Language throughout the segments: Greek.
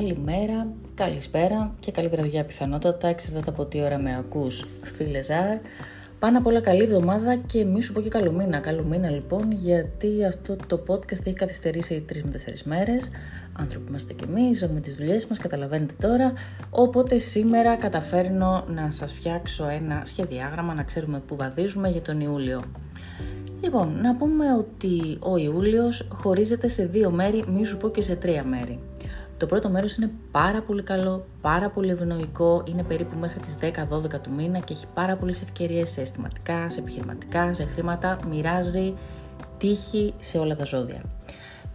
καλημέρα, καλησπέρα και καλή βραδιά πιθανότατα, εξαρτάται από τι ώρα με ακούς φίλε Ζάρ. Πάνω απ' όλα καλή εβδομάδα και μη σου πω και καλό μήνα. Καλό μήνα λοιπόν γιατί αυτό το podcast έχει καθυστερήσει 3 με 4 μέρες. Άνθρωποι είμαστε κι εμείς, έχουμε τις δουλειές μας, καταλαβαίνετε τώρα. Οπότε σήμερα καταφέρνω να σας φτιάξω ένα σχεδιάγραμμα, να ξέρουμε που βαδίζουμε για τον Ιούλιο. Λοιπόν, να πούμε ότι ο Ιούλιος χωρίζεται σε δύο μέρη, μη σου πω και σε τρία μέρη. Το πρώτο μέρος είναι πάρα πολύ καλό, πάρα πολύ ευνοϊκό, είναι περίπου μέχρι τις 10-12 του μήνα και έχει πάρα πολλές ευκαιρίες σε αισθηματικά, σε επιχειρηματικά, σε χρήματα, μοιράζει τύχη σε όλα τα ζώδια.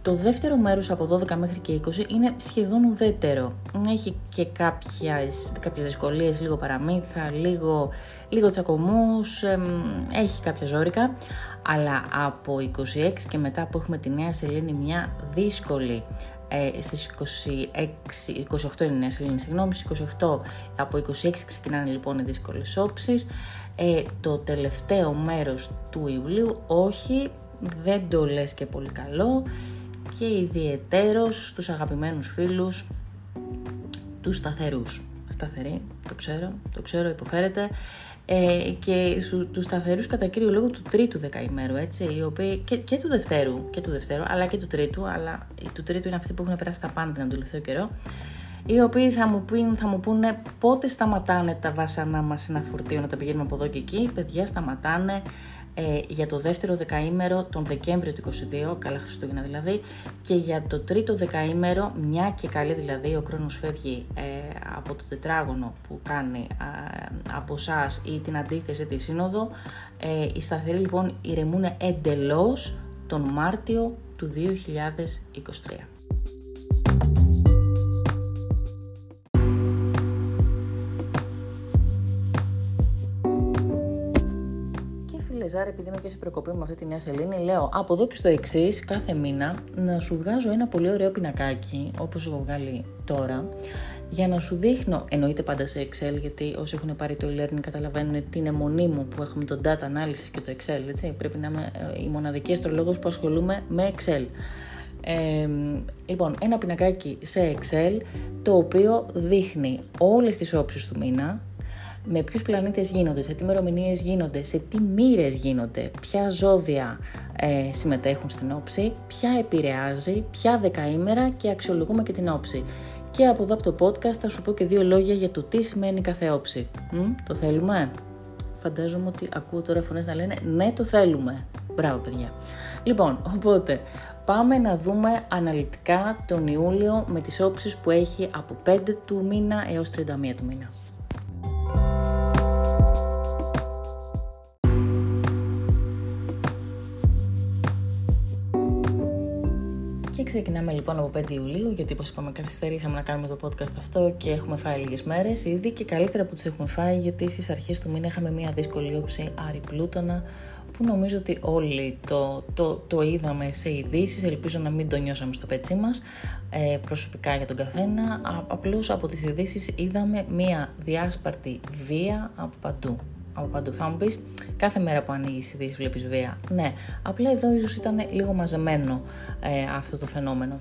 Το δεύτερο μέρος από 12 μέχρι και 20 είναι σχεδόν ουδέτερο. Έχει και κάποιες, κάποιες δυσκολίες, λίγο παραμύθα, λίγο, λίγο τσακωμούς, έχει κάποια ζώρικα. Αλλά από 26 και μετά που έχουμε τη νέα σελήνη μια δύσκολη ε, στις 26, 28 είναι η νέα σελήνη, συγγνώμη, στις 28, από 26 ξεκινάνε λοιπόν οι δύσκολες όψεις. Ε, το τελευταίο μέρος του Ιουλίου, όχι, δεν το λες και πολύ καλό, και ιδιαιτέρως στους αγαπημένους φίλους, τους σταθερούς. Σταθεροί, το ξέρω, το ξέρω, υποφέρεται. Ε, και σου, τους σταθερούς κατά κύριο λόγο του τρίτου δεκαημέρου, έτσι, οι οποίοι, και, και, του δευτέρου, και του δευτέρου, αλλά και του τρίτου, αλλά του τρίτου είναι αυτοί που έχουν περάσει τα πάντα τον τελευταίο καιρό, οι οποίοι θα μου, πούν, θα μου πούνε πότε σταματάνε τα βάσανά μας σε ένα φορτίο να τα πηγαίνουμε από εδώ και εκεί. Παιδιά σταματάνε ε, για το δεύτερο δεκαήμερο τον Δεκέμβριο του 22, καλά Χριστούγεννα δηλαδή, και για το τρίτο δεκαήμερο, μια και καλή δηλαδή, ο χρόνος φεύγει ε, από το τετράγωνο που κάνει ε, από εσάς ή την αντίθεση τη σύνοδο, ε, οι σταθεροί λοιπόν ηρεμούν εντελώς τον Μάρτιο του 2023. Ζάρα, επειδή είμαι και σε προκοπή με αυτή τη νέα σελήνη, λέω από εδώ και στο εξής, κάθε μήνα να σου βγάζω ένα πολύ ωραίο πινακάκι, όπως έχω βγάλει τώρα, για να σου δείχνω, εννοείται πάντα σε Excel, γιατί όσοι έχουν πάρει το e-learning καταλαβαίνουν την αιμονή μου που έχουμε το data analysis και το Excel, έτσι. Πρέπει να είμαι ε, η μοναδική αστρολόγος που ασχολούμαι με Excel. Ε, λοιπόν, ένα πινακάκι σε Excel, το οποίο δείχνει όλες τις όψεις του μήνα, με ποιους πλανήτες γίνονται, σε τι μερομηνίε γίνονται, σε τι μοίρες γίνονται, ποια ζώδια ε, συμμετέχουν στην όψη, ποια επηρεάζει, ποια δεκαήμερα και αξιολογούμε και την όψη. Και από εδώ από το podcast θα σου πω και δύο λόγια για το τι σημαίνει κάθε όψη. Μ, το θέλουμε; Φαντάζομαι ότι ακούω τώρα φωνές να λένε ναι το θέλουμε. Μπράβο παιδιά. Λοιπόν, οπότε πάμε να δούμε αναλυτικά τον Ιούλιο με τις όψεις που έχει από 5 του μήνα έως 31 του μήνα. Ξεκινάμε λοιπόν από 5 Ιουλίου, γιατί όπως είπαμε καθυστερήσαμε να κάνουμε το podcast αυτό και έχουμε φάει λίγες μέρες ήδη και καλύτερα που τις έχουμε φάει γιατί στις αρχές του μήνα είχαμε μια δύσκολη όψη Άρη Πλούτονα που νομίζω ότι όλοι το, το, το είδαμε σε ειδήσει, ελπίζω να μην το νιώσαμε στο πετσί μας ε, προσωπικά για τον καθένα, απλώς από τις ειδήσεις είδαμε μια διάσπαρτη βία από παντού. από παντού. Θα μου πεις, κάθε μέρα που ανοίγεις ειδήσεις βλέπεις βία. Ναι, απλά εδώ ίσως ήταν λίγο μαζεμένο ε, αυτό το φαινόμενο.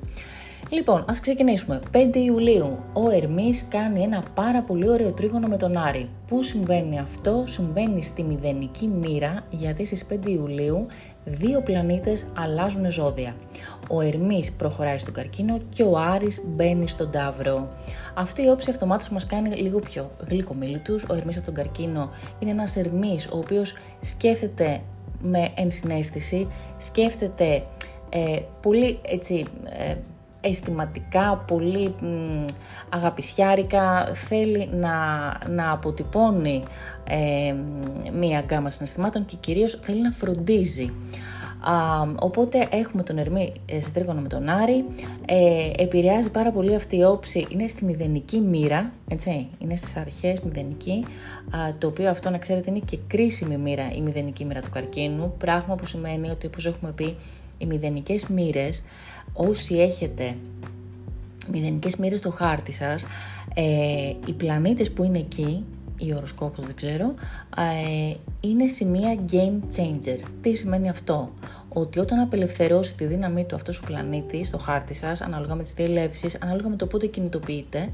Λοιπόν, ας ξεκινήσουμε. 5 Ιουλίου, ο Ερμής κάνει ένα πάρα πολύ ωραίο τρίγωνο με τον Άρη. Πού συμβαίνει αυτό, συμβαίνει στη μηδενική μοίρα, γιατί στις 5 Ιουλίου δύο πλανήτες αλλάζουν ζώδια. Ο Ερμής προχωράει στον καρκίνο και ο Άρης μπαίνει στον Ταύρο. Αυτή η όψη αυτομάτως μας κάνει λίγο πιο γλυκομίλητους. Ο Ερμής από τον καρκίνο είναι ένας Ερμής ο οποίος σκέφτεται με ενσυναίσθηση, σκέφτεται ε, πολύ έτσι, ε, αισθηματικά, πολύ μ, αγαπησιάρικα, θέλει να, να αποτυπώνει ε, μία γκάμα συναισθημάτων και κυρίως θέλει να φροντίζει. Α, οπότε έχουμε τον Ερμή ε, σε τρίγωνο με τον Άρη, ε, επηρεάζει πάρα πολύ αυτή η όψη, είναι στη μηδενική μοίρα, έτσι, είναι στις αρχές μηδενική, α, το οποίο αυτό να ξέρετε είναι και κρίσιμη μοίρα η μηδενική μοίρα του καρκίνου, πράγμα που σημαίνει ότι όπως έχουμε πει οι μηδενικές μοίρες, όσοι έχετε μηδενικές μοίρες στο χάρτη σας, ε, οι πλανήτες που είναι εκεί ή οροσκόπο, δεν ξέρω, ε, είναι σημεία game changer. Τι σημαίνει αυτό; Ότι όταν απελευθερώσει τη δύναμή του αυτός ο πλανήτη στο χάρτη σας, ανάλογα με τις διελεύσεις, ανάλογα με το πότε κινητοποιείτε,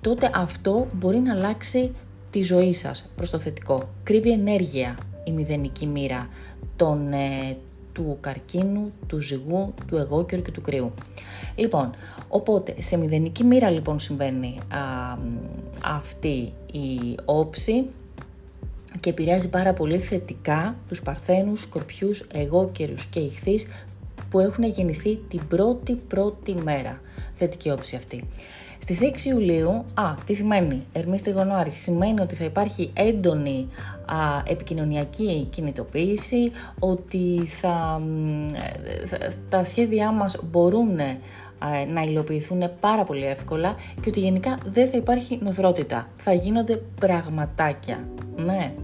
τότε αυτό μπορεί να αλλάξει τη ζωή σας προς το θετικό. Κρύβει ενέργεια η μηδενική μοίρα των, ε, του καρκίνου, του ζυγού, του εγώκερου και του κρυού. Λοιπόν, οπότε σε μηδενική μοίρα λοιπόν συμβαίνει αυτή η όψη και επηρεάζει πάρα πολύ θετικά τους παρθένους, σκορπιούς, εγώκερους και ηχθείς που έχουν γεννηθεί την πρώτη πρώτη μέρα. Θετική όψη αυτή. Στις 6 Ιουλίου, α, τι σημαίνει, Ερμή Τριγωνάρη, σημαίνει ότι θα υπάρχει έντονη α, επικοινωνιακή κινητοποίηση, ότι θα, τα σχέδιά μας μπορούν να υλοποιηθούν πάρα πολύ εύκολα και ότι γενικά δεν θα υπάρχει νοθρότητα. Θα γίνονται πραγματάκια. Ναι.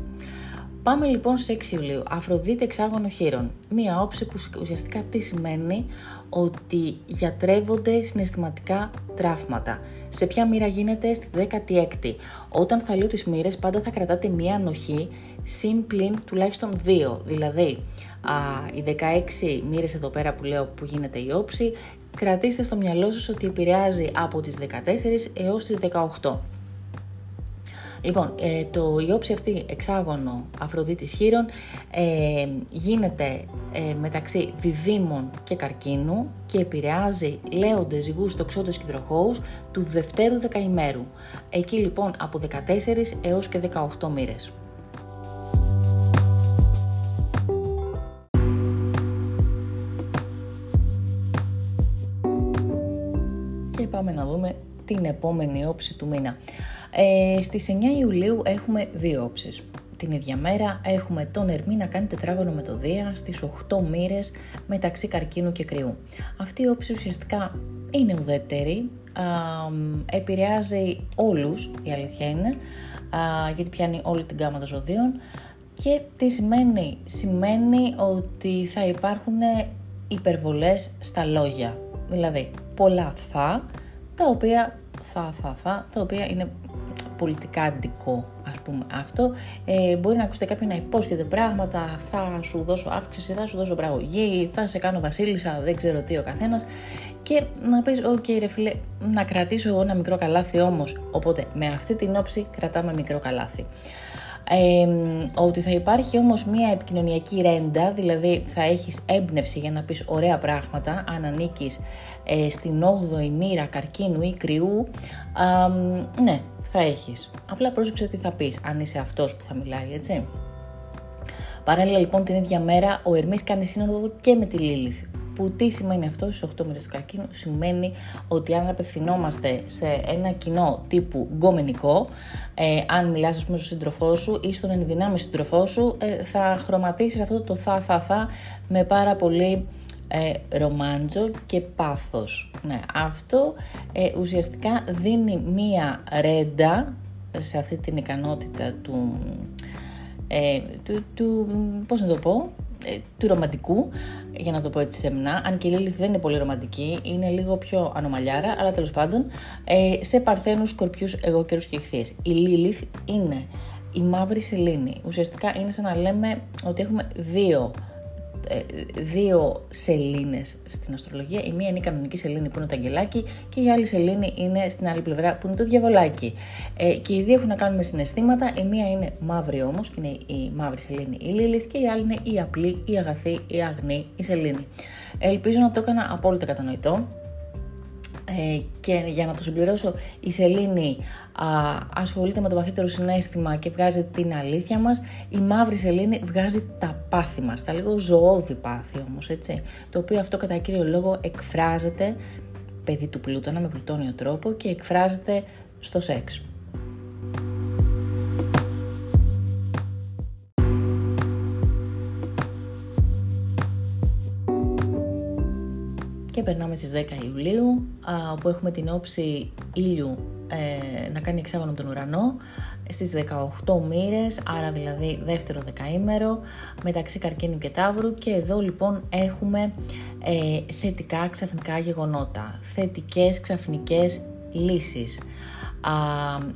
Πάμε λοιπόν σε 6 Ιουλίου. Αφροδίτη εξάγωνο χείρων. Μία όψη που ουσιαστικά τι σημαίνει; Ότι γιατρεύονται συναισθηματικά τραύματα. Σε ποια μοίρα γίνεται; Στη 16η. Όταν θα λέω τις μοίρες πάντα θα κρατάτε μία ανοχή συν πλην τουλάχιστον δύο. Δηλαδή α, οι 16 μοίρες εδώ πέρα που λέω που γίνεται η όψη κρατήστε στο μυαλό σας ότι επηρεάζει από τις 14 έως τις 18. Λοιπόν, ε, το, η όψη αυτή εξάγωνο Αφροδίτης Χείρων ε, γίνεται ε, μεταξύ διδήμων και καρκίνου και επηρεάζει λέοντες, ζυγούς, τοξότες και υδροχώους του δευτέρου δεκαημέρου. Εκεί λοιπόν από 14 έως και 18 μοίρες. Και πάμε να δούμε την επόμενη όψη του μήνα. Ε, στις 9 Ιουλίου έχουμε δύο όψεις. Την ίδια μέρα έχουμε τον Ερμή να κάνει τετράγωνο με το Δία στις 8 μοίρες μεταξύ καρκίνου και κρυού. Αυτή η όψη ουσιαστικά είναι ουδέτερη, α, επηρεάζει όλους, η αλήθεια είναι, α, γιατί πιάνει όλη την γάμα των ζωδίων και τι σημαίνει, σημαίνει ότι θα υπάρχουν υπερβολές στα λόγια, δηλαδή πολλά θα, τα οποία θα, θα, θα, τα οποία είναι πολιτικά αντικό, ας πούμε αυτό. Ε, μπορεί να ακούσετε κάποιον να υπόσχεται πράγματα, θα σου δώσω αύξηση, θα σου δώσω πραγωγή, θα σε κάνω βασίλισσα, δεν ξέρω τι ο καθένας. Και να πεις, οκ okay, ρε φίλε, να κρατήσω εγώ ένα μικρό καλάθι όμως. Οπότε με αυτή την όψη κρατάμε μικρό καλάθι ότι θα υπάρχει όμως μια επικοινωνιακή ρέντα, δηλαδή θα έχεις έμπνευση για να πεις ωραία πράγματα αν ανήκεις ε, στην 8η μοίρα καρκίνου ή κριού, ναι, θα έχεις. Απλά πρόσεξε τι θα πεις, αν είσαι αυτός που θα μιλάει, έτσι. Παράλληλα λοιπόν την ίδια μέρα ο Ερμής κάνει σύνοδο και με τη Λίλιθ που τι σημαίνει αυτό στις 8 μήνες του καρκίνου, σημαίνει ότι αν απευθυνόμαστε σε ένα κοινό τύπου γκομενικό, ε, αν μιλάς ας πούμε στον σύντροφό σου ή στον ενδυνάμει σύντροφό σου, ε, θα χρωματίσεις αυτό το θα θα θα με πάρα πολύ ε, ρομάντζο και πάθος. Ναι, αυτό ε, ουσιαστικά δίνει μία ρέντα σε αυτή την ικανότητα του, ε, του, του πώς να το πω, ε, του ρομαντικού, για να το πω έτσι σεμνά, αν και η Λίλιθ δεν είναι πολύ ρομαντική, είναι λίγο πιο ανομαλιάρα, αλλά τέλος πάντων, ε, σε παρθένους, σκορπιούς, εγώκερους και ηχθείες. Η Λίλιθ είναι η μαύρη σελήνη. Ουσιαστικά είναι σαν να λέμε ότι έχουμε δύο ε, δύο σελήνες στην αστρολογία. Η μία είναι η κανονική σελήνη που είναι το αγγελάκι και η άλλη σελήνη είναι στην άλλη πλευρά που είναι το διαβολάκι. Ε, και οι δύο έχουν να κάνουν με συναισθήματα. Η μία είναι μαύρη όμως και είναι η μαύρη σελήνη η Λίλιθ και η άλλη είναι η απλή, η αγαθή, η αγνή, η σελήνη. Ελπίζω να το έκανα απόλυτα κατανοητό. Ε, και για να το συμπληρώσω, η σελήνη α, ασχολείται με το βαθύτερο συνέστημα και βγάζει την αλήθεια μας. Η μαύρη σελήνη βγάζει τα πάθη μας, τα λίγο ζωώδη πάθη όμως, έτσι. Το οποίο αυτό κατά κύριο λόγο εκφράζεται, παιδί του πλούτονα με πλουτόνιο τρόπο και εκφράζεται στο σεξ. Και περνάμε στις 10 Ιουλίου, όπου έχουμε την όψη ήλιου ε, να κάνει εξάγωνο από τον ουρανό, στις 18 μοίρες, άρα δηλαδή δεύτερο δεκαήμερο, μεταξύ Καρκίνου και Ταύρου και εδώ λοιπόν έχουμε ε, θετικά ξαφνικά γεγονότα, θετικές ξαφνικές λύσεις. Α,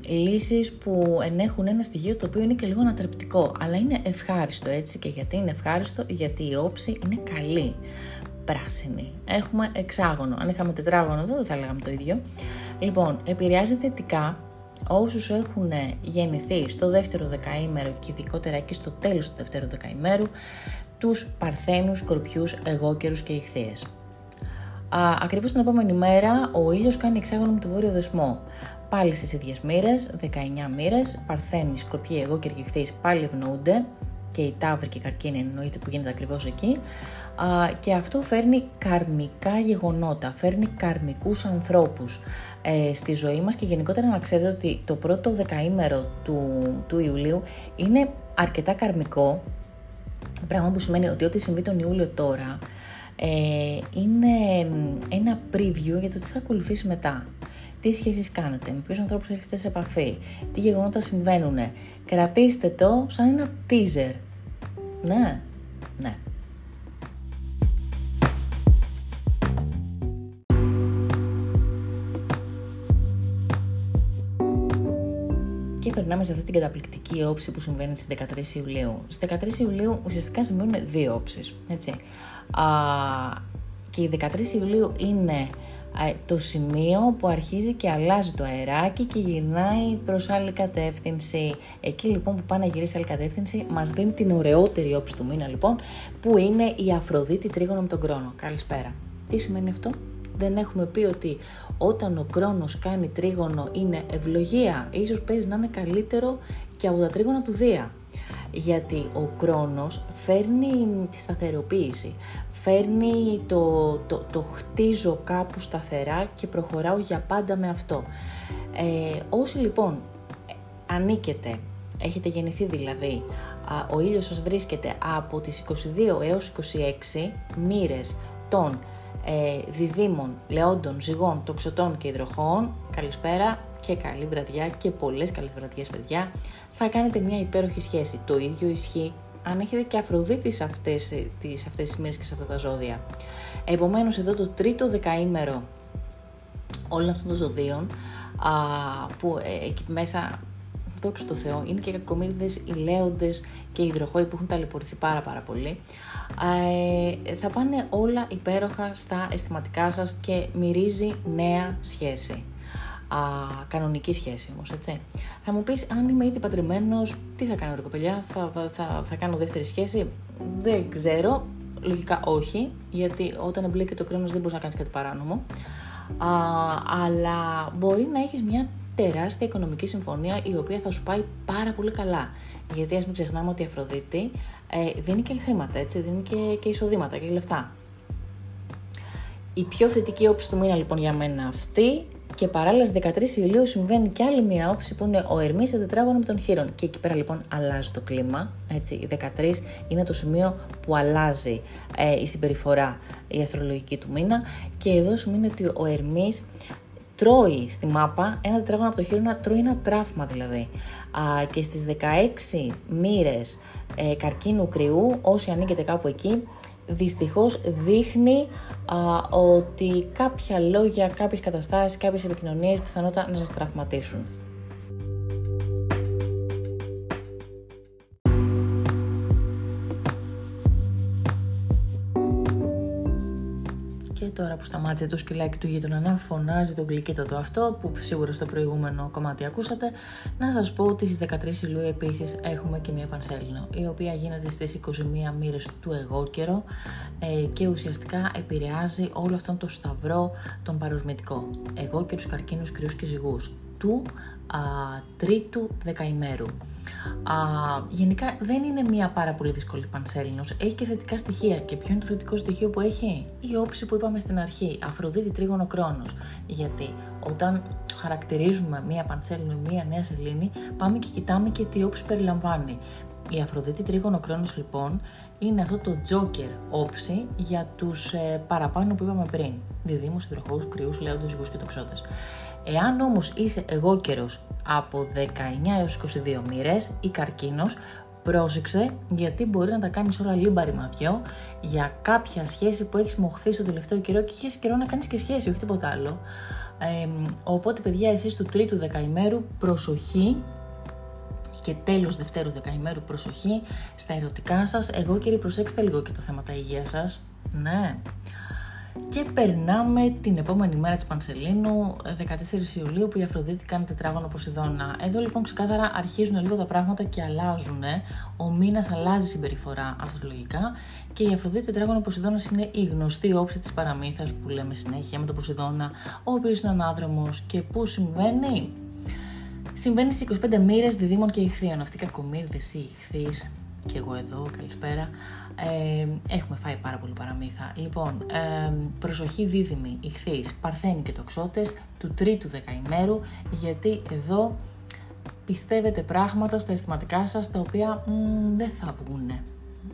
λύσεις που ενέχουν ένα στοιχείο το οποίο είναι και λίγο ανατρεπτικό, αλλά είναι ευχάριστο έτσι και γιατί είναι ευχάριστο, γιατί η όψη είναι καλή πράσινη. Έχουμε εξάγωνο. Αν είχαμε τετράγωνο εδώ δεν θα λέγαμε το ίδιο. Λοιπόν, επηρεάζει θετικά όσους έχουν γεννηθεί στο δεύτερο δεκαήμερο και ειδικότερα εκεί στο τέλος του δεύτερου δεκαήμερου, τους παρθένους, σκορπιούς, εγώκερους και ηχθείες. Α, ακριβώς την επόμενη μέρα ο ήλιος κάνει εξάγωνο με το βόρειο δεσμό. Πάλι στις ίδιες μοίρες, 19 μοίρες, παρθένοι, σκορπιοί, εγώκεροι και ηχθείες πάλι ευνοούνται και οι τάβροι και οι καρκίνοι εννοείται που γίνεται ακριβώς εκεί και αυτό φέρνει καρμικά γεγονότα, φέρνει καρμικούς ανθρώπους ε, στη ζωή μας και γενικότερα να ξέρετε ότι το πρώτο δεκαήμερο του, του Ιουλίου είναι αρκετά καρμικό, πράγμα που σημαίνει ότι ό,τι συμβεί τον Ιούλιο τώρα ε, είναι ένα preview για το τι θα ακολουθήσει μετά. Τι σχέσεις κάνετε, με ποιους ανθρώπους έρχεστε σε επαφή, τι γεγονότα συμβαίνουν. Κρατήστε το σαν ένα teaser. Ναι, ναι. Περνάμε σε αυτή την καταπληκτική όψη που συμβαίνει στις 13 Ιουλίου. Στις 13 Ιουλίου ουσιαστικά συμβαίνουν δύο όψεις, έτσι. Α, και η 13 Ιουλίου είναι το σημείο που αρχίζει και αλλάζει το αεράκι και γυρνάει προς άλλη κατεύθυνση. Εκεί λοιπόν που πάει να γυρίσει άλλη κατεύθυνση μας δίνει την ωραιότερη όψη του μήνα λοιπόν που είναι η Αφροδίτη τρίγωνο με τον κρόνο. Καλησπέρα. Τι σημαίνει αυτό; Δεν έχουμε πει ότι όταν ο κρόνος κάνει τρίγωνο είναι ευλογία, ίσως παίζει να είναι καλύτερο και από τα τρίγωνα του Δία. Γιατί ο κρόνος φέρνει τη σταθεροποίηση, φέρνει το, το, το χτίζω κάπου σταθερά και προχωράω για πάντα με αυτό. Ε, όσοι λοιπόν ανήκετε, έχετε γεννηθεί δηλαδή, ο ήλιος σας βρίσκεται από τις 22 έως 26 μοίρες των ε, διδήμων, λεόντων, ζυγών, τοξωτών και υδροχών, καλησπέρα και καλή βραδιά και πολλές καλές βραδιές παιδιά, θα κάνετε μια υπέροχη σχέση. Το ίδιο ισχύει αν έχετε και Αφροδίτη σε αυτές, τις, αυτές τις μέρες και σε αυτά τα ζώδια. Επομένως εδώ το τρίτο δεκαήμερο όλων αυτών των ζωδίων α, που ε, εκεί μέσα δόξα τω Θεώ, είναι και κακομύριδες, οι λέοντες και οι υδροχόοι που έχουν ταλαιπωρηθεί πάρα πάρα πολύ. Ε, θα πάνε όλα υπέροχα στα αισθηματικά σας και μυρίζει νέα σχέση. Α, κανονική σχέση όμως, έτσι. Θα μου πεις, αν είμαι ήδη παντρεμένος, τι θα κάνω ρε κοπελιά, θα, θα, θα, κάνω δεύτερη σχέση; Δεν ξέρω, λογικά όχι, γιατί όταν εμπλέκεται ο χρόνος δεν μπορείς να κάνεις κάτι παράνομο. Α, αλλά μπορεί να έχεις μια τεράστια οικονομική συμφωνία η οποία θα σου πάει πάρα πολύ καλά. Γιατί ας μην ξεχνάμε ότι η Αφροδίτη ε, δίνει και χρήματα, έτσι, δίνει και, και εισοδήματα και λεφτά. Η πιο θετική όψη του μήνα λοιπόν για μένα αυτή και παράλληλα 13 Ιουλίου συμβαίνει και άλλη μια όψη που είναι ο Ερμής σε τετράγωνο με τον Χείρον. Και εκεί πέρα λοιπόν αλλάζει το κλίμα. Έτσι, η 13 είναι το σημείο που αλλάζει ε, η συμπεριφορά η αστρολογική του μήνα. Και εδώ σημαίνει ότι ο Ερμής τρώει στη μάπα ένα τετράγωνο από το χείρονα, τρώει ένα τράφμα δηλαδή. Α, και στις 16 μοίρες ε, καρκίνου κρυού, όσοι ανήκετε κάπου εκεί, δυστυχώς δείχνει α, ότι κάποια λόγια, κάποιες καταστάσεις, κάποιες επικοινωνίες πιθανότατα να σας τραυματίσουν. Τώρα που σταμάτησε το σκυλάκι του γείτονα να φωνάζει το γλυκύτατο αυτό που σίγουρα στο προηγούμενο κομμάτι ακούσατε, να σας πω ότι στις 13 Ιουλίου επίσης έχουμε και μια πανσέλινο η οποία γίνεται στις 21 μοίρες του εγώ καιρό ε, και ουσιαστικά επηρεάζει όλο αυτόν το σταυρό τον παρορμητικό. Εγώ και τους καρκίνους κρυούς και ζυγούς του α, τρίτου δεκαημέρου. Α, γενικά δεν είναι μια πάρα πολύ δύσκολη πανσέλινος, έχει και θετικά στοιχεία. Και ποιο είναι το θετικό στοιχείο που έχει; Η όψη που είπαμε στην αρχή, Αφροδίτη τρίγωνο κρόνος. Γιατί όταν χαρακτηρίζουμε μια πανσέλινο ή μια νέα σελήνη, πάμε και κοιτάμε και τι όψη περιλαμβάνει. Η Αφροδίτη τρίγωνο κρόνος λοιπόν είναι αυτό το τζόκερ όψη για τους ε, παραπάνω που είπαμε πριν. Διδήμους, υδροχώους, κρυούς, λέοντες, ζυγούς και τοξότες. Εάν όμως είσαι εγώ καιρος από 19 έως 22 μοίρες ή καρκίνος, Πρόσεξε, γιατί μπορεί να τα κάνεις όλα λίμπαρη μαδιό για κάποια σχέση που έχεις μοχθεί στο τελευταίο καιρό και έχει καιρό να κάνεις και σχέση, όχι τίποτα άλλο. Ε, οπότε, παιδιά, εσείς του τρίτου δεκαημέρου, προσοχή και τέλος δευτέρου δεκαημέρου προσοχή στα ερωτικά σας. Εγώ κύριε προσέξτε λίγο και το θέμα τα υγεία σας. Ναι. Και περνάμε την επόμενη μέρα της Πανσελίνου, 14 Ιουλίου, που η Αφροδίτη κάνει τετράγωνο Ποσειδώνα. Εδώ λοιπόν ξεκάθαρα αρχίζουν λίγο τα πράγματα και αλλάζουν. Ο μήνας αλλάζει συμπεριφορά αστρολογικά και η Αφροδίτη τετράγωνο Ποσειδώνα είναι η γνωστή όψη της παραμύθας που λέμε συνέχεια με τον Ποσειδώνα, ο οποίος είναι ανάδρομος και πού συμβαίνει; Συμβαίνει στις 25 μοίρες διδήμων και ηχθείων. Αυτή η κακομοίρδε ή ηχθείς, και εγώ εδώ, καλησπέρα. Ε, έχουμε φάει πάρα πολύ παραμύθα. Λοιπόν, ε, προσοχή δίδυμη, ηχθείς, παρθένοι και τοξότες του τρίτου δεκαημέρου, γιατί εδώ πιστεύετε πράγματα στα αισθηματικά σας τα οποία δεν θα βγούνε.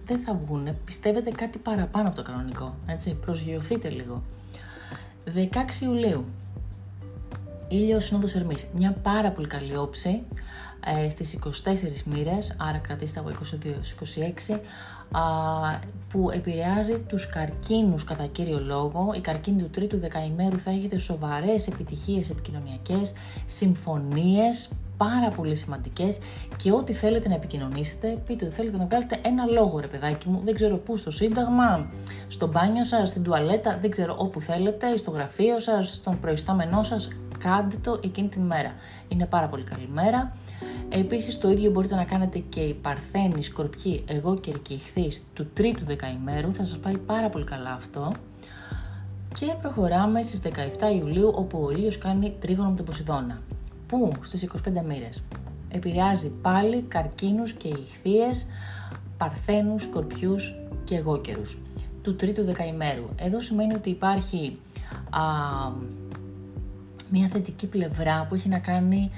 Δεν θα βγούνε. Πιστεύετε κάτι παραπάνω από το κανονικό. Έτσι, προσγειωθείτε λίγο. 16 Ιουλίου. Ήλιος Συνόδος Ερμής. Μια πάρα πολύ καλή όψη ε, στις 24 μοίρες, άρα κρατήστε από 22 26, που επηρεάζει τους καρκίνους κατά κύριο λόγο. Η καρκίνη του τρίτου δεκαημέρου θα έχετε σοβαρές επιτυχίες επικοινωνιακές, συμφωνίες, πάρα πολύ σημαντικές και ό,τι θέλετε να επικοινωνήσετε, πείτε ότι θέλετε να βγάλετε ένα λόγο ρε παιδάκι μου, δεν ξέρω πού, στο σύνταγμα, στο μπάνιο σας, στην τουαλέτα, δεν ξέρω όπου θέλετε, στο γραφείο σας, στον προϊστάμενό σας, κάντε το εκείνη την μέρα. Είναι πάρα πολύ καλή μέρα. Επίσης το ίδιο μπορείτε να κάνετε και οι Παρθένοι, Σκορπιοί, Εγώ και Ηχθείς του τρίτου δεκαημέρου, θα σας πάει πάρα πολύ καλά αυτό. Και προχωράμε στις 17 Ιουλίου όπου ο ήλιος κάνει τρίγωνο με τον Ποσειδώνα. Πού; Στις 25 μοίρες. Επηρεάζει πάλι καρκίνους και ηχθείες, παρθένους, σκορπιούς και εγώκερους του τρίτου δεκαημέρου. Εδώ σημαίνει ότι υπάρχει α, μια θετική πλευρά που έχει να κάνει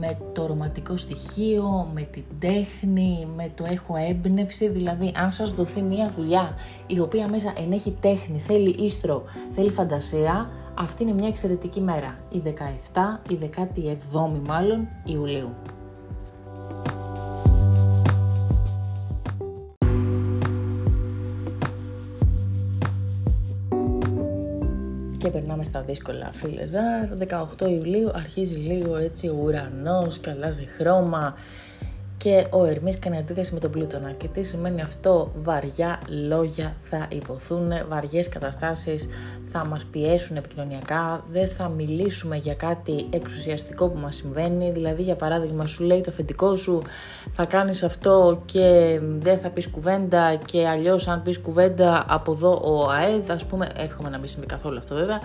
με το ρομαντικό στοιχείο, με την τέχνη, με το έχω έμπνευση, δηλαδή αν σας δοθεί μια δουλειά η οποία μέσα ενέχει τέχνη, θέλει ίστρο, θέλει φαντασία, αυτή είναι μια εξαιρετική μέρα, η 17, η 17η μάλλον Ιουλίου. Στα δύσκολα φίλε Ζάρ. 18 Ιουλίου αρχίζει λίγο έτσι ο ουρανός και αλλάζει χρώμα. Και ο Ερμής κάνει αντίθεση με τον Πλούτονα. Και τι σημαίνει αυτό, βαριά λόγια θα υποθούν, βαριές καταστάσεις θα μας πιέσουν επικοινωνιακά, δεν θα μιλήσουμε για κάτι εξουσιαστικό που μας συμβαίνει, δηλαδή για παράδειγμα σου λέει το αφεντικό σου θα κάνεις αυτό και δεν θα πεις κουβέντα και αλλιώς αν πεις κουβέντα από εδώ ο ΑΕΔ, ας πούμε, εύχομαι να μην συμβεί καθόλου αυτό βέβαια,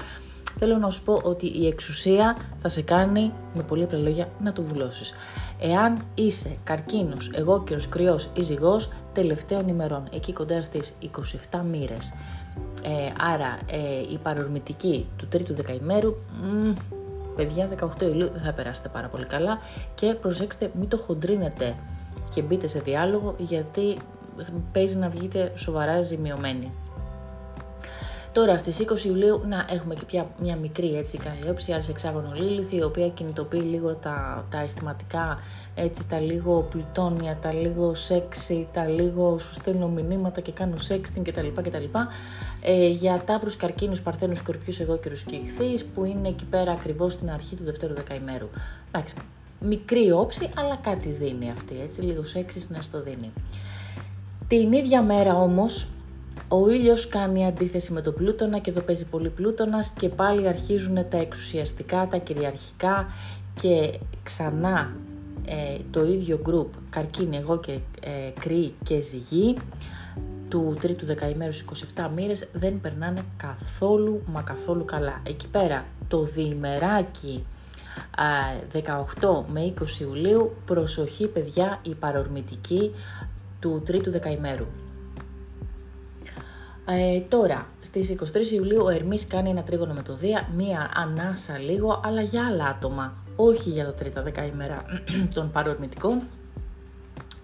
θέλω να σου πω ότι η εξουσία θα σε κάνει με πολύ απλά λόγια να το βουλώσεις. Εάν είσαι καρκίνος, εγώκερος, κρυός ή ζυγός τελευταίων ημερών, εκεί κοντά στις 27 μοίρες, ε, άρα ε, η παρορμητική του τρίτου δεκαημέρου, μ, παιδιά 18 Ιουλίου δεν θα περάσετε πάρα πολύ καλά και προσέξτε μην το χοντρίνετε και μπείτε σε διάλογο γιατί παίζει να βγείτε σοβαρά ζημιωμένοι. Τώρα στις 20 Ιουλίου να έχουμε και πια μια μικρή έτσι καλλιόψη, άλλη εξάγωνο λίληθη, η οποία κινητοποιεί λίγο τα, τα αισθηματικά, έτσι τα λίγο πλουτόνια, τα λίγο σεξι, τα λίγο σου στέλνω μηνύματα και κάνω sexting κτλ. κτλ. Ε, για τάβρους, καρκίνους, παρθένους, σκορπιούς, εγώκερους και ηχθείς που είναι εκεί πέρα ακριβώς στην αρχή του δευτέρου δεκαημέρου. Εντάξει, μικρή όψη αλλά κάτι δίνει αυτή, έτσι λίγο σεξι να στο δίνει. Την ίδια μέρα όμως, ο ήλιος κάνει αντίθεση με τον πλούτονα και εδώ παίζει πολύ πλούτονας και πάλι αρχίζουν τα εξουσιαστικά, τα κυριαρχικά και ξανά ε, το ίδιο γκρουπ καρκίνη, εγώ και ε, κρύη και ζυγή του τρίτου δεκαημέρους 27 μοίρες δεν περνάνε καθόλου μα καθόλου καλά. Εκεί πέρα το διημεράκι 18 με 20 Ιουλίου προσοχή παιδιά η παρορμητική του τρίτου δεκαημέρου. Ε, τώρα, στις 23 Ιουλίου ο Ερμής κάνει ένα τρίγωνο με το Δία, μία ανάσα λίγο, αλλά για άλλα άτομα, όχι για τα τρίτα δεκαήμερα των παρορμητικών.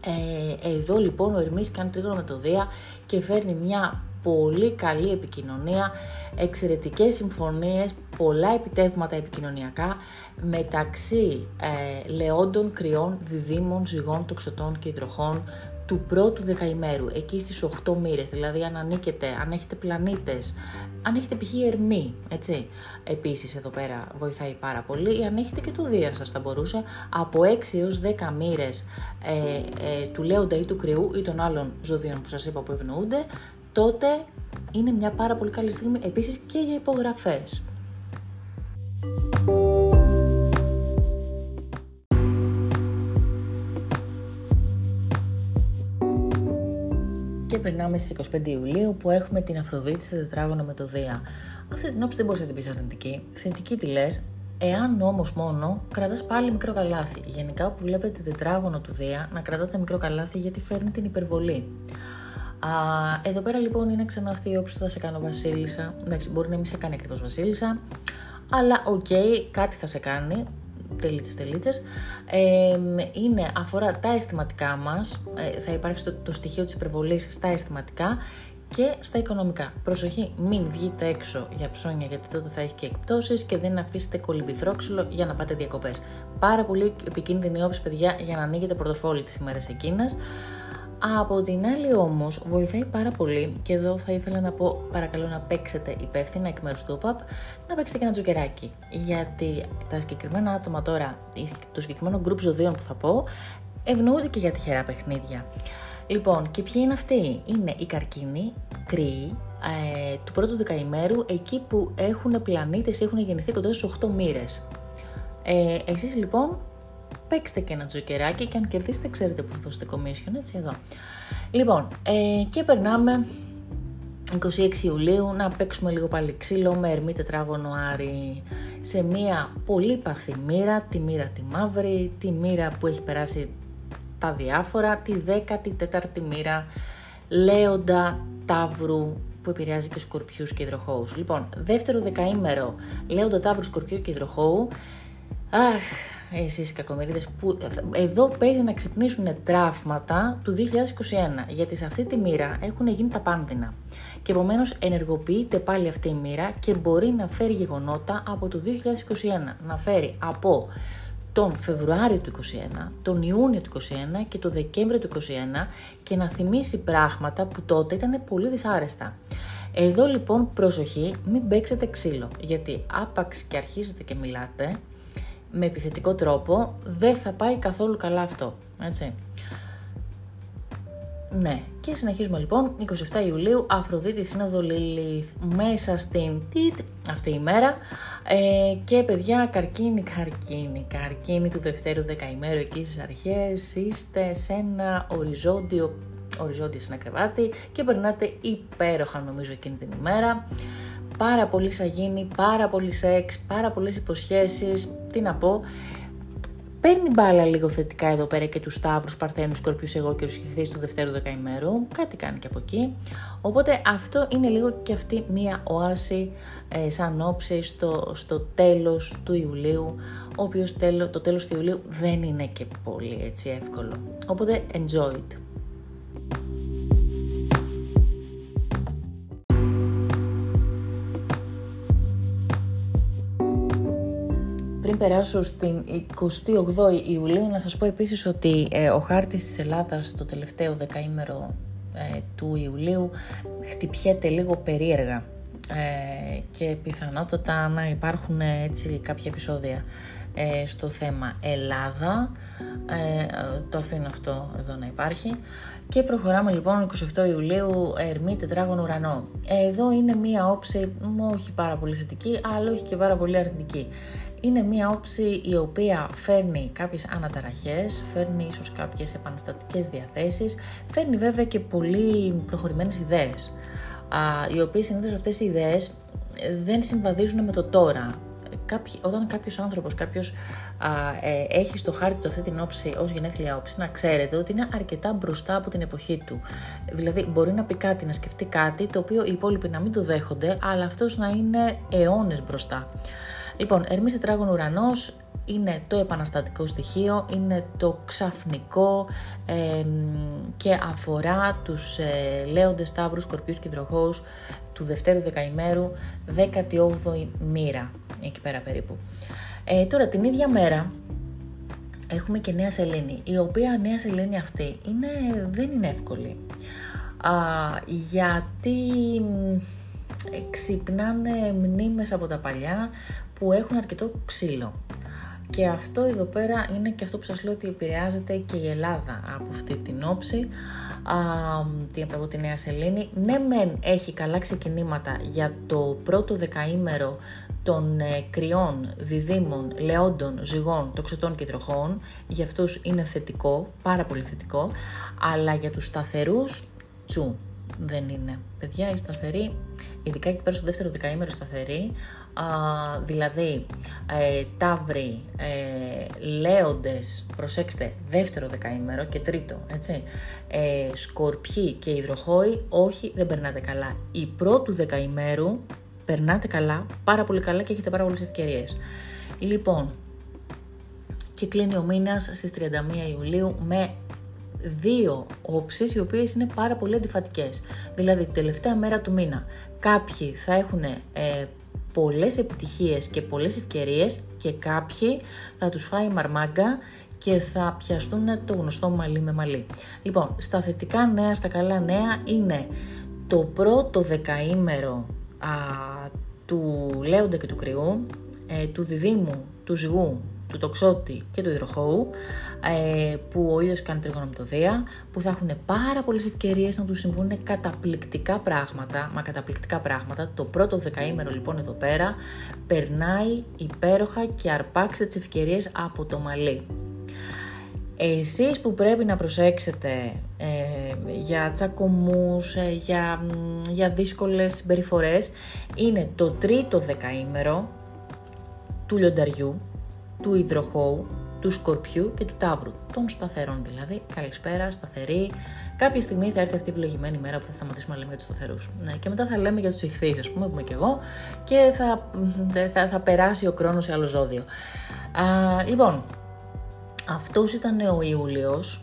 Ε, εδώ λοιπόν ο Ερμής κάνει τρίγωνο με το Δία και φέρνει μια πολύ καλή επικοινωνία, εξαιρετικές συμφωνίες, πολλά επιτεύγματα επικοινωνιακά μεταξύ ε, λεόντων, κρυών, διδήμων, ζυγών, τοξωτών και υδροχών του πρώτου δεκαημέρου, εκεί στις 8 μοίρες, δηλαδή αν ανήκετε, αν έχετε πλανήτες, αν έχετε π.χ. ερμή, έτσι, επίσης εδώ πέρα βοηθάει πάρα πολύ, ή αν έχετε και του Δία σας θα μπορούσε, από 6 έως 10 μοίρες ε, ε, του Λέοντα ή του Κρυού ή των άλλων ζωδίων που σας είπα που ευνοούνται, τότε είναι μια πάρα πολύ καλή στιγμή επίσης και για υπογραφές. Και περνάμε στις 25 Ιουλίου που έχουμε την Αφροδίτη σε τετράγωνο με το Δία. Αυτή την όψη δεν μπορείς να την πεις αρνητική. Θετική τη λες, Εάν όμως μόνο κρατάς πάλι μικρό καλάθι. Γενικά, που βλέπετε τετράγωνο του Δία, να κρατάτε μικρό καλάθι γιατί φέρνει την υπερβολή. Α, εδώ πέρα λοιπόν είναι ξανά αυτή η όψη που θα σε κάνω Βασίλισσα. Εντάξει, μπορεί να μην σε κάνει ακριβώς Βασίλισσα, αλλά οκ, okay, κάτι θα σε κάνει τελίτσες τελίτσες, ε, είναι, αφορά τα αισθηματικά μας, ε, θα υπάρξει το, το στοιχείο της υπερβολής στα αισθηματικά και στα οικονομικά. Προσοχή, μην βγείτε έξω για ψώνια γιατί τότε θα έχει και εκπτώσεις και δεν αφήσετε κολυμπηθρόξυλο για να πάτε διακοπές. Πάρα πολύ επικίνδυνη όψη παιδιά για να ανοίγετε πορτοφόλι τις ημέρες εκείνες. Από την άλλη όμως βοηθάει πάρα πολύ και εδώ θα ήθελα να πω παρακαλώ να παίξετε υπεύθυνα εκ μέρους του ΟΠΑΠ να παίξετε και ένα τζοκεράκι γιατί τα συγκεκριμένα άτομα τώρα, το συγκεκριμένο γκρουπ ζωδίων που θα πω ευνοούνται και για τυχερά παιχνίδια. Λοιπόν, και ποιοι είναι αυτοί; Είναι οι καρκίνοι, κρύοι, ε, του πρώτου δεκαημέρου, εκεί που έχουν πλανήτες, έχουν γεννηθεί κοντά στις 8 μοίρες. Ε, εσείς λοιπόν παίξτε και ένα τζοκεράκι και αν κερδίσετε ξέρετε που θα δώσετε commission, έτσι εδώ. Λοιπόν, ε, και περνάμε 26 Ιουλίου να παίξουμε λίγο πάλι ξύλο με ερμή τετράγωνο Άρη σε μια πολύ παθή μοίρα, τη μοίρα τη μαύρη, τη μοίρα που έχει περάσει τα διάφορα, τη 14η μοίρα Λέοντα Ταύρου που επηρεάζει και σκορπιούς και υδροχώους. Λοιπόν, δεύτερο δεκαήμερο Λέοντα Ταύρου Σκορπιού και υδροχώου. Αχ, εσείς κακομερίδες, που εδώ παίζει να ξυπνήσουν τραύματα του 2021, γιατί σε αυτή τη μοίρα έχουν γίνει τα πάνδυνα. Και επομένως ενεργοποιείται πάλι αυτή η μοίρα και μπορεί να φέρει γεγονότα από το 2021, να φέρει από τον Φεβρουάριο του 2021, τον Ιούνιο του 2021 και τον Δεκέμβριο του 2021 και να θυμίσει πράγματα που τότε ήταν πολύ δυσάρεστα. Εδώ λοιπόν προσοχή, μην παίξετε ξύλο, γιατί άπαξ και αρχίζετε και μιλάτε, με επιθετικό τρόπο, δεν θα πάει καθόλου καλά αυτό. Έτσι. Ναι, και συνεχίζουμε λοιπόν 27 Ιουλίου, Αφροδίτη Σύνοδο Λίλιθ μέσα στην τίτ αυτή η μέρα ε, και παιδιά καρκίνη, καρκίνη, καρκίνη του δευτέρου δεκαημέρου εκεί στις αρχές είστε σε ένα οριζόντιο, οριζόντιο σε ένα κρεβάτι και περνάτε υπέροχα νομίζω εκείνη την ημέρα πάρα πολύ σαγίνη, πάρα πολύ σεξ, πάρα πολλές υποσχέσεις, τι να πω. Παίρνει μπάλα λίγο θετικά εδώ πέρα και τους Σταύρους, Παρθένους, Σκορπιού, εγώ και τους Χιθείς του Δευτέρου Δεκαημέρου. Κάτι κάνει και από εκεί. Οπότε αυτό είναι λίγο και αυτή μία οάση ε, σαν όψη στο, στο τέλος του Ιουλίου, ο οποίος το τέλος του Ιουλίου δεν είναι και πολύ έτσι εύκολο. Οπότε enjoy it. Πριν περάσω στην 28η Ιουλίου, να σας πω επίσης ότι ε, ο χάρτης της Ελλάδας το τελευταίο δεκαήμερο ε, του Ιουλίου χτυπιέται λίγο περίεργα ε, και πιθανότατα να υπάρχουν έτσι κάποια επεισόδια στο θέμα Ελλάδα. το αφήνω αυτό εδώ να υπάρχει. Και προχωράμε λοιπόν 28 Ιουλίου, Ερμή Τετράγωνο Ουρανό. Εδώ είναι μία όψη, όχι πάρα πολύ θετική, αλλά όχι και πάρα πολύ αρνητική είναι μια όψη η οποία φέρνει κάποιες αναταραχές, φέρνει ίσως κάποιες επαναστατικές διαθέσεις, φέρνει βέβαια και πολύ προχωρημένες ιδέες, α, οι οποίες συνήθως αυτές οι ιδέες δεν συμβαδίζουν με το τώρα. Κάποιοι, όταν κάποιος άνθρωπος κάποιος, ε, έχει στο χάρτη του αυτή την όψη ως γενέθλια όψη, να ξέρετε ότι είναι αρκετά μπροστά από την εποχή του. Δηλαδή, μπορεί να πει κάτι, να σκεφτεί κάτι το οποίο οι υπόλοιποι να μην το δέχονται, αλλά αυτός να είναι αιώνες μπροστά. Λοιπόν, Ερμή τετράγωνο ουρανός είναι το επαναστατικό στοιχείο, είναι το ξαφνικό και αφορά τους ε, λέοντες ταύρους, σκορπιούς και δροχώους του δευτέρου δεκαημέρου, 18η μοίρα, εκεί πέρα περίπου. Ε, τώρα την ίδια μέρα, έχουμε και Νέα Σελήνη, η οποία Νέα Σελήνη αυτή είναι, δεν είναι εύκολη. Α, γιατί ξυπνάνε μνήμες από τα παλιά που έχουν αρκετό ξύλο. Και αυτό εδώ πέρα είναι και αυτό που σας λέω ότι επηρεάζεται και η Ελλάδα από αυτή την όψη, α, από τη Νέα Σελήνη. Ναι μεν έχει καλά ξεκινήματα για το πρώτο δεκαήμερο των ε, κρυών, διδήμων, λεόντων, ζυγών, τοξωτών και τροχών. Για αυτούς είναι θετικό, πάρα πολύ θετικό, αλλά για τους σταθερούς, τσου, δεν είναι. Παιδιά, οι σταθεροί ειδικά εκεί πέρα στο δεύτερο δεκαήμερο σταθερή, α, δηλαδή ε, ταύροι, ε, λέοντες, προσέξτε, δεύτερο δεκαήμερο και τρίτο, έτσι, ε, σκορπιοί και υδροχόοι, όχι, δεν περνάτε καλά. Η πρώτου δεκαημέρου περνάτε καλά, πάρα πολύ καλά και έχετε πάρα πολλές ευκαιρίες. Λοιπόν, και κλείνει ο μήνας στις 31 Ιουλίου με δύο όψεις οι οποίες είναι πάρα πολύ αντιφατικές. Δηλαδή, τελευταία μέρα του μήνα κάποιοι θα έχουν ε, πολλές επιτυχίες και πολλές ευκαιρίες και κάποιοι θα τους φάει μαρμάγκα και θα πιαστούν το γνωστό μαλλί με μαλλί. Λοιπόν, στα θετικά νέα, στα καλά νέα είναι το πρώτο δεκαήμερο α, του Λέοντα και του Κρυού, ε, του Διδήμου, του Ζυγού, του τοξότη και του υδροχώου, ε, που ο ήλιος κάνει τριγωνομητοδία, που θα έχουν πάρα πολλές ευκαιρίες να τους συμβούν καταπληκτικά πράγματα, μα καταπληκτικά πράγματα. Το πρώτο δεκαήμερο λοιπόν εδώ πέρα περνάει υπέροχα και αρπάξτε τις ευκαιρίες από το μαλλί. Εσείς που πρέπει να προσέξετε ε, για τσακωμούς, ε, για, για δύσκολες συμπεριφορές, είναι το τρίτο δεκαήμερο του λιονταριού, του υδροχώου, του σκορπιού και του τάβρου. Των σταθερών δηλαδή. Καλησπέρα, σταθερή. Κάποια στιγμή θα έρθει αυτή η επιλογημένη μέρα που θα σταματήσουμε να λέμε για τους σταθερούς. Ναι, και μετά θα λέμε για τους ηχθείς, ας πούμε, που είμαι και εγώ, και θα, θα, θα περάσει ο χρόνος σε άλλο ζώδιο. Α, λοιπόν, αυτός ήταν ο Ιούλιος.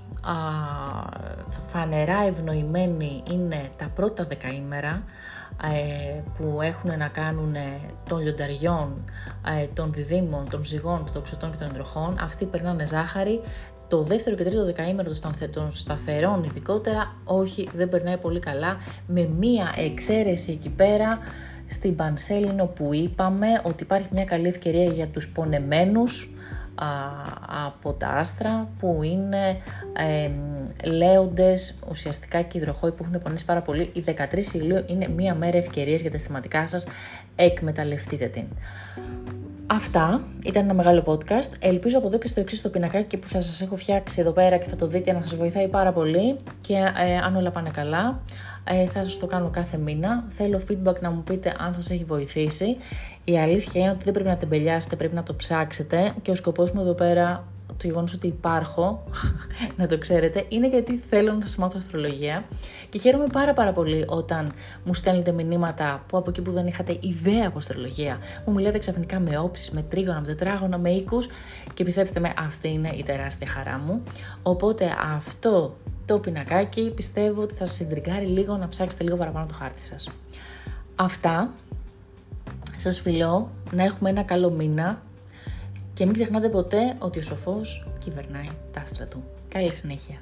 Φανερά ευνοημένοι είναι τα πρώτα δεκαήμερα. Ε, που έχουν να κάνουν των λιονταριών, ε, των διδήμων, των ζυγών, των τοξωτών και των υδροχών. Αυτοί περνάνε ζάχαρη. Το δεύτερο και τρίτο δεκαήμερο των σταθερών ειδικότερα, όχι, δεν περνάει πολύ καλά. Με μία εξαίρεση εκεί πέρα, στην Πανσέλινο που είπαμε ότι υπάρχει μια καλή ευκαιρία για τους πονεμένους, από τα άστρα που είναι ε, λέοντες ουσιαστικά και υδροχόοι που έχουν πονήσει πάρα πολύ. Η 13 Ιουλίου είναι μία μέρα ευκαιρίας για τα αισθηματικά σας, εκμεταλλευτείτε την. Αυτά ήταν ένα μεγάλο podcast. Ελπίζω από εδώ και στο εξής το πινακάκι που θα σας έχω φτιάξει εδώ πέρα και θα το δείτε να σας βοηθάει πάρα πολύ και ε, αν όλα πάνε καλά ε, θα σας το κάνω κάθε μήνα. Θέλω feedback να μου πείτε αν σας έχει βοηθήσει. Η αλήθεια είναι ότι δεν πρέπει να τεμπελιάσετε, πρέπει να το ψάξετε και ο σκοπός μου εδώ πέρα το γεγονός ότι υπάρχω, να το ξέρετε, είναι γιατί θέλω να σας μάθω αστρολογία και χαίρομαι πάρα πάρα πολύ όταν μου στέλνετε μηνύματα που από εκεί που δεν είχατε ιδέα από αστρολογία, μου μιλάτε ξαφνικά με όψεις, με τρίγωνα, με τετράγωνα, με οίκους και πιστέψτε με, αυτή είναι η τεράστια χαρά μου. Οπότε αυτό το πινακάκι πιστεύω ότι θα σας συντριγκάρει λίγο να ψάξετε λίγο παραπάνω το χάρτη σας. Αυτά. Σας φιλώ να έχουμε ένα καλό μήνα και μην ξεχνάτε ποτέ ότι ο σοφός κυβερνάει τα άστρα του. Καλή συνέχεια.